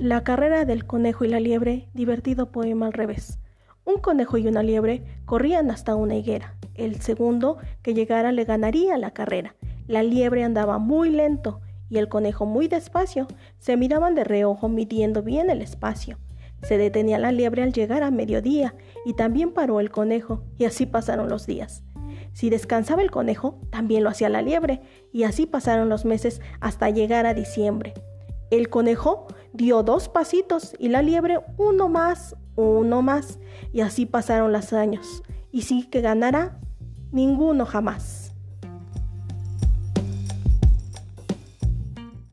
La carrera del conejo y la liebre, divertido poema al revés. Un conejo y una liebre corrían hasta una higuera. El segundo que llegara le ganaría la carrera. La liebre andaba muy lento y el conejo muy despacio. Se miraban de reojo midiendo bien el espacio. Se detenía la liebre al llegar a mediodía y también paró el conejo y así pasaron los días. Si descansaba el conejo, también lo hacía la liebre y así pasaron los meses hasta llegar a diciembre. El conejo dio dos pasitos y la liebre uno más, uno más, y así pasaron los años. Y sí que ganará ninguno jamás.